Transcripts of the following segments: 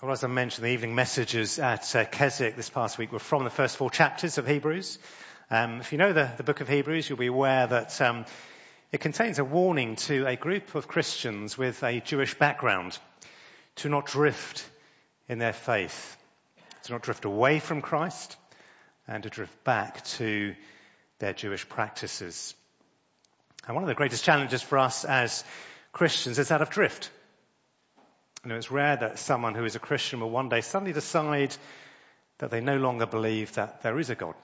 Well, as I mentioned, the evening messages at uh, Keswick this past week were from the first four chapters of Hebrews. Um, if you know the, the, book of Hebrews, you'll be aware that um, it contains a warning to a group of Christians with a Jewish background to not drift in their faith, to not drift away from Christ, and to drift back to their Jewish practices. And one of the greatest challenges for us as Christians is that of drift. You know, it's rare that someone who is a Christian will one day suddenly decide that they no longer believe that there is a God,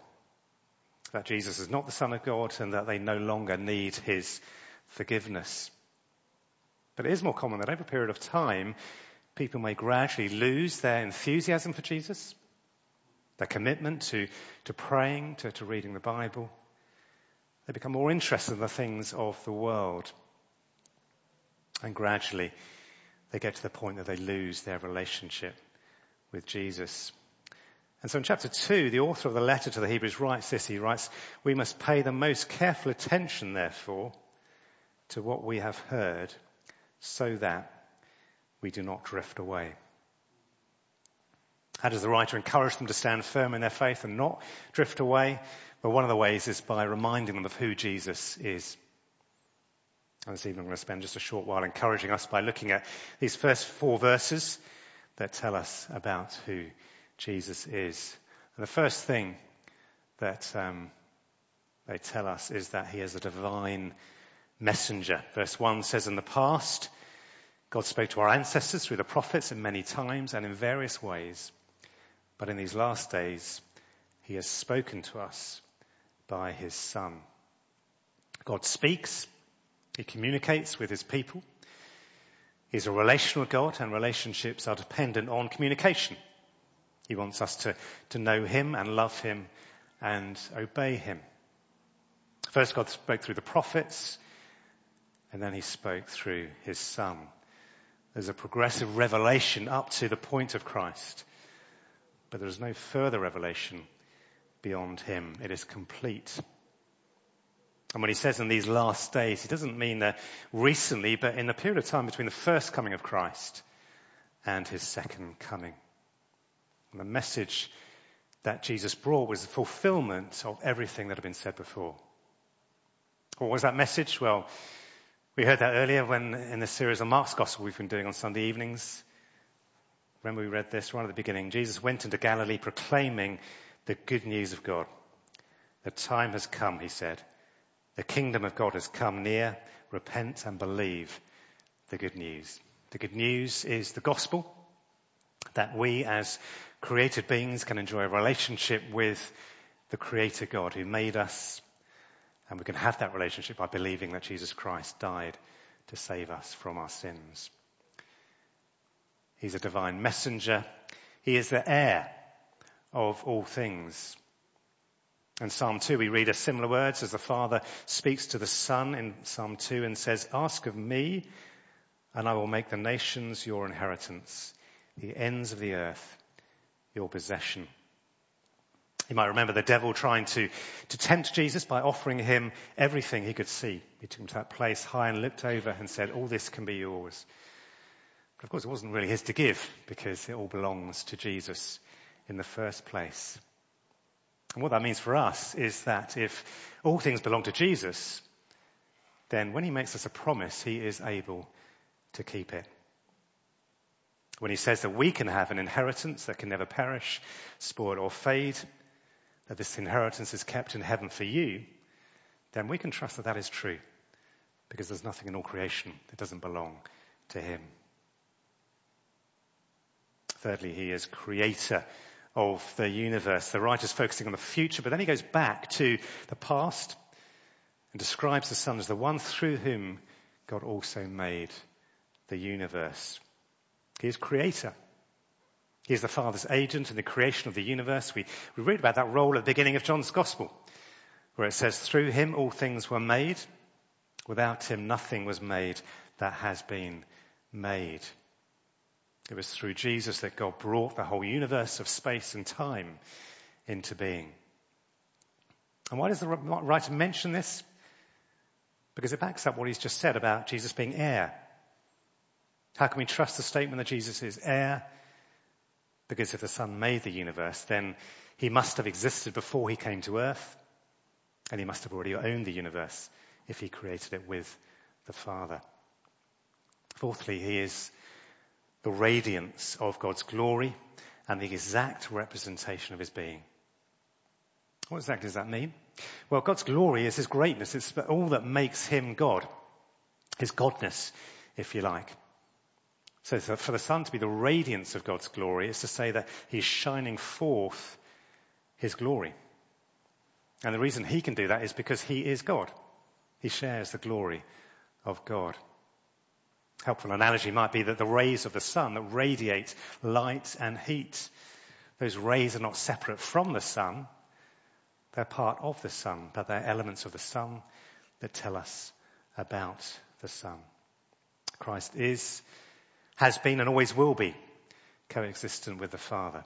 that Jesus is not the Son of God, and that they no longer need His forgiveness. But it is more common that over a period of time, people may gradually lose their enthusiasm for Jesus, their commitment to, to praying, to, to reading the Bible. They become more interested in the things of the world. And gradually, they get to the point that they lose their relationship with Jesus. And so in chapter two, the author of the letter to the Hebrews writes this. He writes, we must pay the most careful attention, therefore, to what we have heard so that we do not drift away. How does the writer encourage them to stand firm in their faith and not drift away? Well, one of the ways is by reminding them of who Jesus is. And this evening I'm going to spend just a short while encouraging us by looking at these first four verses that tell us about who Jesus is. And the first thing that um, they tell us is that he is a divine messenger. Verse 1 says, In the past, God spoke to our ancestors through the prophets in many times and in various ways. But in these last days, he has spoken to us by his Son. God speaks he communicates with his people. He's a relational God and relationships are dependent on communication. He wants us to, to know him and love him and obey him. First God spoke through the prophets and then he spoke through his son. There's a progressive revelation up to the point of Christ, but there is no further revelation beyond him. It is complete. And when he says in these last days, he doesn't mean that recently, but in the period of time between the first coming of Christ and his second coming. And the message that Jesus brought was the fulfillment of everything that had been said before. What was that message? Well, we heard that earlier when in the series on Mark's Gospel we've been doing on Sunday evenings. Remember we read this right at the beginning. Jesus went into Galilee proclaiming the good news of God. The time has come, he said the kingdom of God has come near. Repent and believe the good news. The good news is the gospel that we as created beings can enjoy a relationship with the creator God who made us. And we can have that relationship by believing that Jesus Christ died to save us from our sins. He's a divine messenger. He is the heir of all things. In Psalm 2, we read a similar words as the Father speaks to the Son in Psalm 2 and says, Ask of me, and I will make the nations your inheritance, the ends of the earth your possession. You might remember the devil trying to, to tempt Jesus by offering him everything he could see. He took him to that place high and looked over and said, all this can be yours. But of course it wasn't really his to give because it all belongs to Jesus in the first place. And what that means for us is that if all things belong to Jesus, then when he makes us a promise, he is able to keep it. When he says that we can have an inheritance that can never perish, spoil or fade, that this inheritance is kept in heaven for you, then we can trust that that is true because there's nothing in all creation that doesn't belong to him. Thirdly, he is creator of the universe. The writer's focusing on the future, but then he goes back to the past and describes the Son as the one through whom God also made the universe. He is creator. He is the Father's agent in the creation of the universe. We, we read about that role at the beginning of John's Gospel, where it says, through him all things were made. Without him nothing was made that has been made. It was through Jesus that God brought the whole universe of space and time into being. And why does the writer mention this? Because it backs up what he's just said about Jesus being heir. How can we trust the statement that Jesus is heir? Because if the Son made the universe, then he must have existed before he came to earth, and he must have already owned the universe if he created it with the Father. Fourthly, he is the radiance of God's glory and the exact representation of his being. What exactly does that mean? Well, God's glory is his greatness. It's all that makes him God. His godness, if you like. So for the Son to be the radiance of God's glory is to say that he's shining forth his glory. And the reason he can do that is because he is God. He shares the glory of God. Helpful analogy might be that the rays of the sun that radiate light and heat, those rays are not separate from the sun. They're part of the sun, but they're elements of the sun that tell us about the sun. Christ is, has been and always will be coexistent with the Father.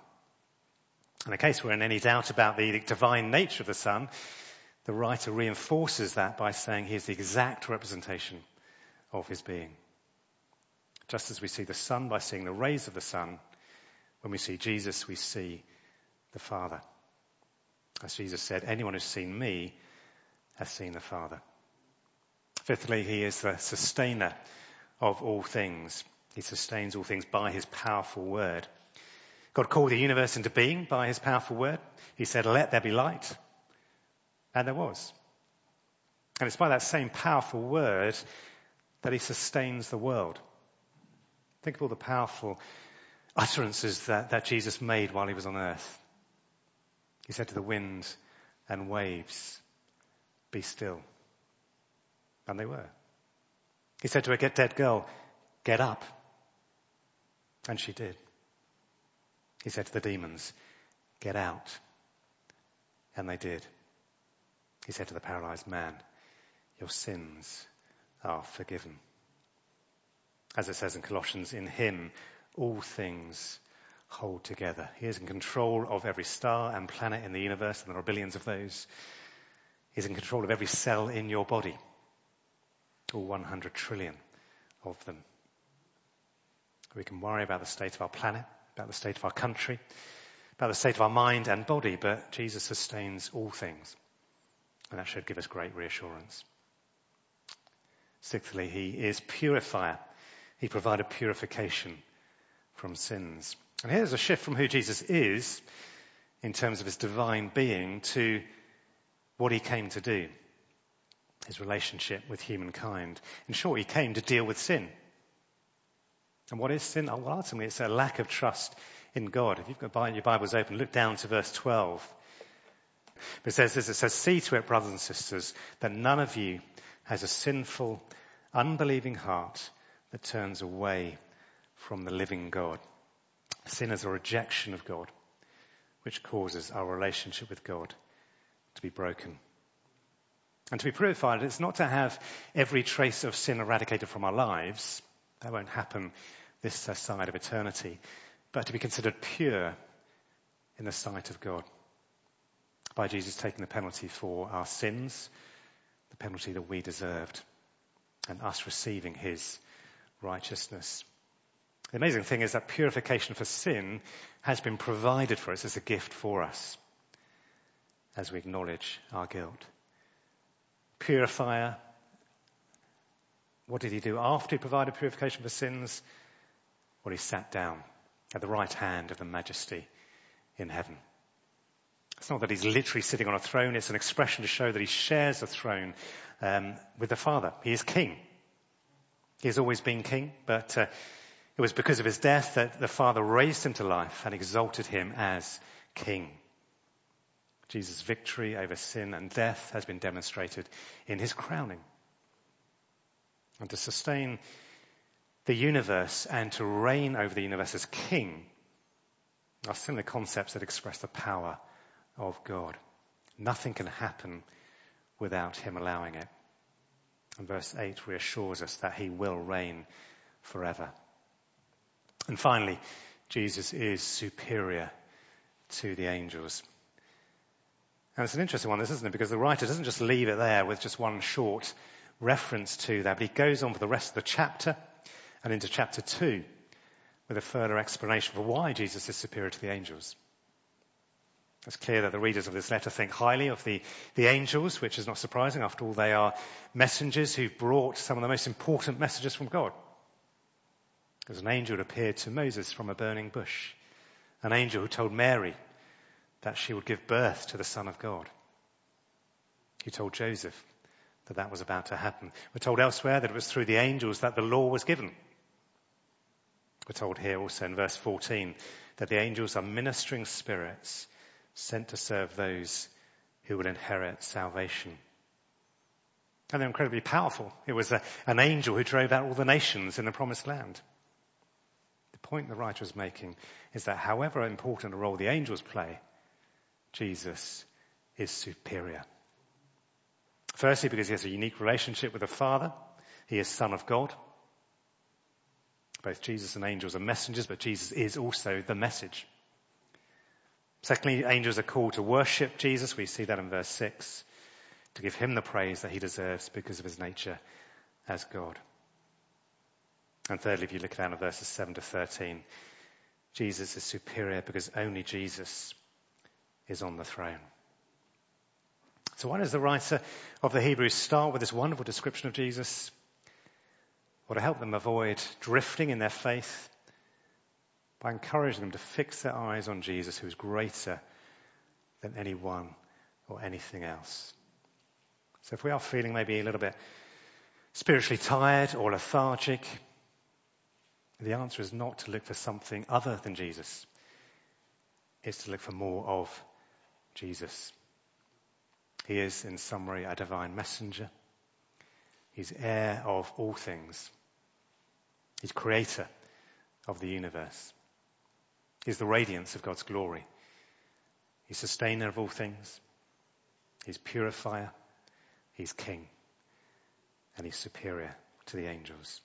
In case we're in any doubt about the divine nature of the Son, the writer reinforces that by saying he is the exact representation of his being. Just as we see the sun by seeing the rays of the sun, when we see Jesus, we see the Father. As Jesus said, anyone who's seen me has seen the Father. Fifthly, he is the sustainer of all things. He sustains all things by his powerful word. God called the universe into being by his powerful word. He said, let there be light. And there was. And it's by that same powerful word that he sustains the world. Think of all the powerful utterances that, that Jesus made while he was on earth. He said to the wind and waves, be still. And they were. He said to a dead girl, get up. And she did. He said to the demons, get out. And they did. He said to the paralyzed man, your sins are forgiven. As it says in Colossians, in him all things hold together. He is in control of every star and planet in the universe, and there are billions of those. He's in control of every cell in your body, all 100 trillion of them. We can worry about the state of our planet, about the state of our country, about the state of our mind and body, but Jesus sustains all things. And that should give us great reassurance. Sixthly, he is purifier. He provided purification from sins. And here's a shift from who Jesus is in terms of his divine being to what he came to do. His relationship with humankind. In short, he came to deal with sin. And what is sin? Oh, well, ultimately, it's a lack of trust in God. If you've got your Bibles open, look down to verse 12. It says this, it says, see to it, brothers and sisters, that none of you has a sinful, unbelieving heart that turns away from the living God. Sin is a rejection of God, which causes our relationship with God to be broken. And to be purified, it's not to have every trace of sin eradicated from our lives. That won't happen this side of eternity. But to be considered pure in the sight of God. By Jesus taking the penalty for our sins, the penalty that we deserved, and us receiving his righteousness. The amazing thing is that purification for sin has been provided for us as a gift for us as we acknowledge our guilt. Purifier, what did he do after he provided purification for sins? Well, he sat down at the right hand of the majesty in heaven. It's not that he's literally sitting on a throne, it's an expression to show that he shares the throne um, with the Father. He is king. He has always been king, but uh, it was because of his death that the Father raised him to life and exalted him as king. Jesus' victory over sin and death has been demonstrated in his crowning. And to sustain the universe and to reign over the universe as king are similar concepts that express the power of God. Nothing can happen without him allowing it. And verse 8 reassures us that he will reign forever. And finally, Jesus is superior to the angels. And it's an interesting one, this isn't it? Because the writer doesn't just leave it there with just one short reference to that, but he goes on for the rest of the chapter and into chapter two with a further explanation for why Jesus is superior to the angels. It's clear that the readers of this letter think highly of the, the angels, which is not surprising. After all, they are messengers who've brought some of the most important messages from God. There's an angel who appeared to Moses from a burning bush, an angel who told Mary that she would give birth to the Son of God. He told Joseph that that was about to happen. We're told elsewhere that it was through the angels that the law was given. We're told here also in verse 14 that the angels are ministering spirits sent to serve those who will inherit salvation. And they're incredibly powerful. It was a, an angel who drove out all the nations in the promised land. The point the writer is making is that however important a role the angels play, Jesus is superior. Firstly, because he has a unique relationship with the Father. He is Son of God. Both Jesus and angels are messengers, but Jesus is also the message. Secondly, angels are called to worship Jesus. We see that in verse 6. To give him the praise that he deserves because of his nature as God. And thirdly, if you look down at verses 7 to 13, Jesus is superior because only Jesus is on the throne. So why does the writer of the Hebrews start with this wonderful description of Jesus? Well, to help them avoid drifting in their faith by encouraging them to fix their eyes on Jesus, who is greater than anyone or anything else. So if we are feeling maybe a little bit spiritually tired or lethargic, the answer is not to look for something other than Jesus. It's to look for more of Jesus. He is, in summary, a divine messenger. He's heir of all things. He's creator of the universe. He's the radiance of God's glory. He's sustainer of all things. He's purifier. He's king. And he's superior to the angels.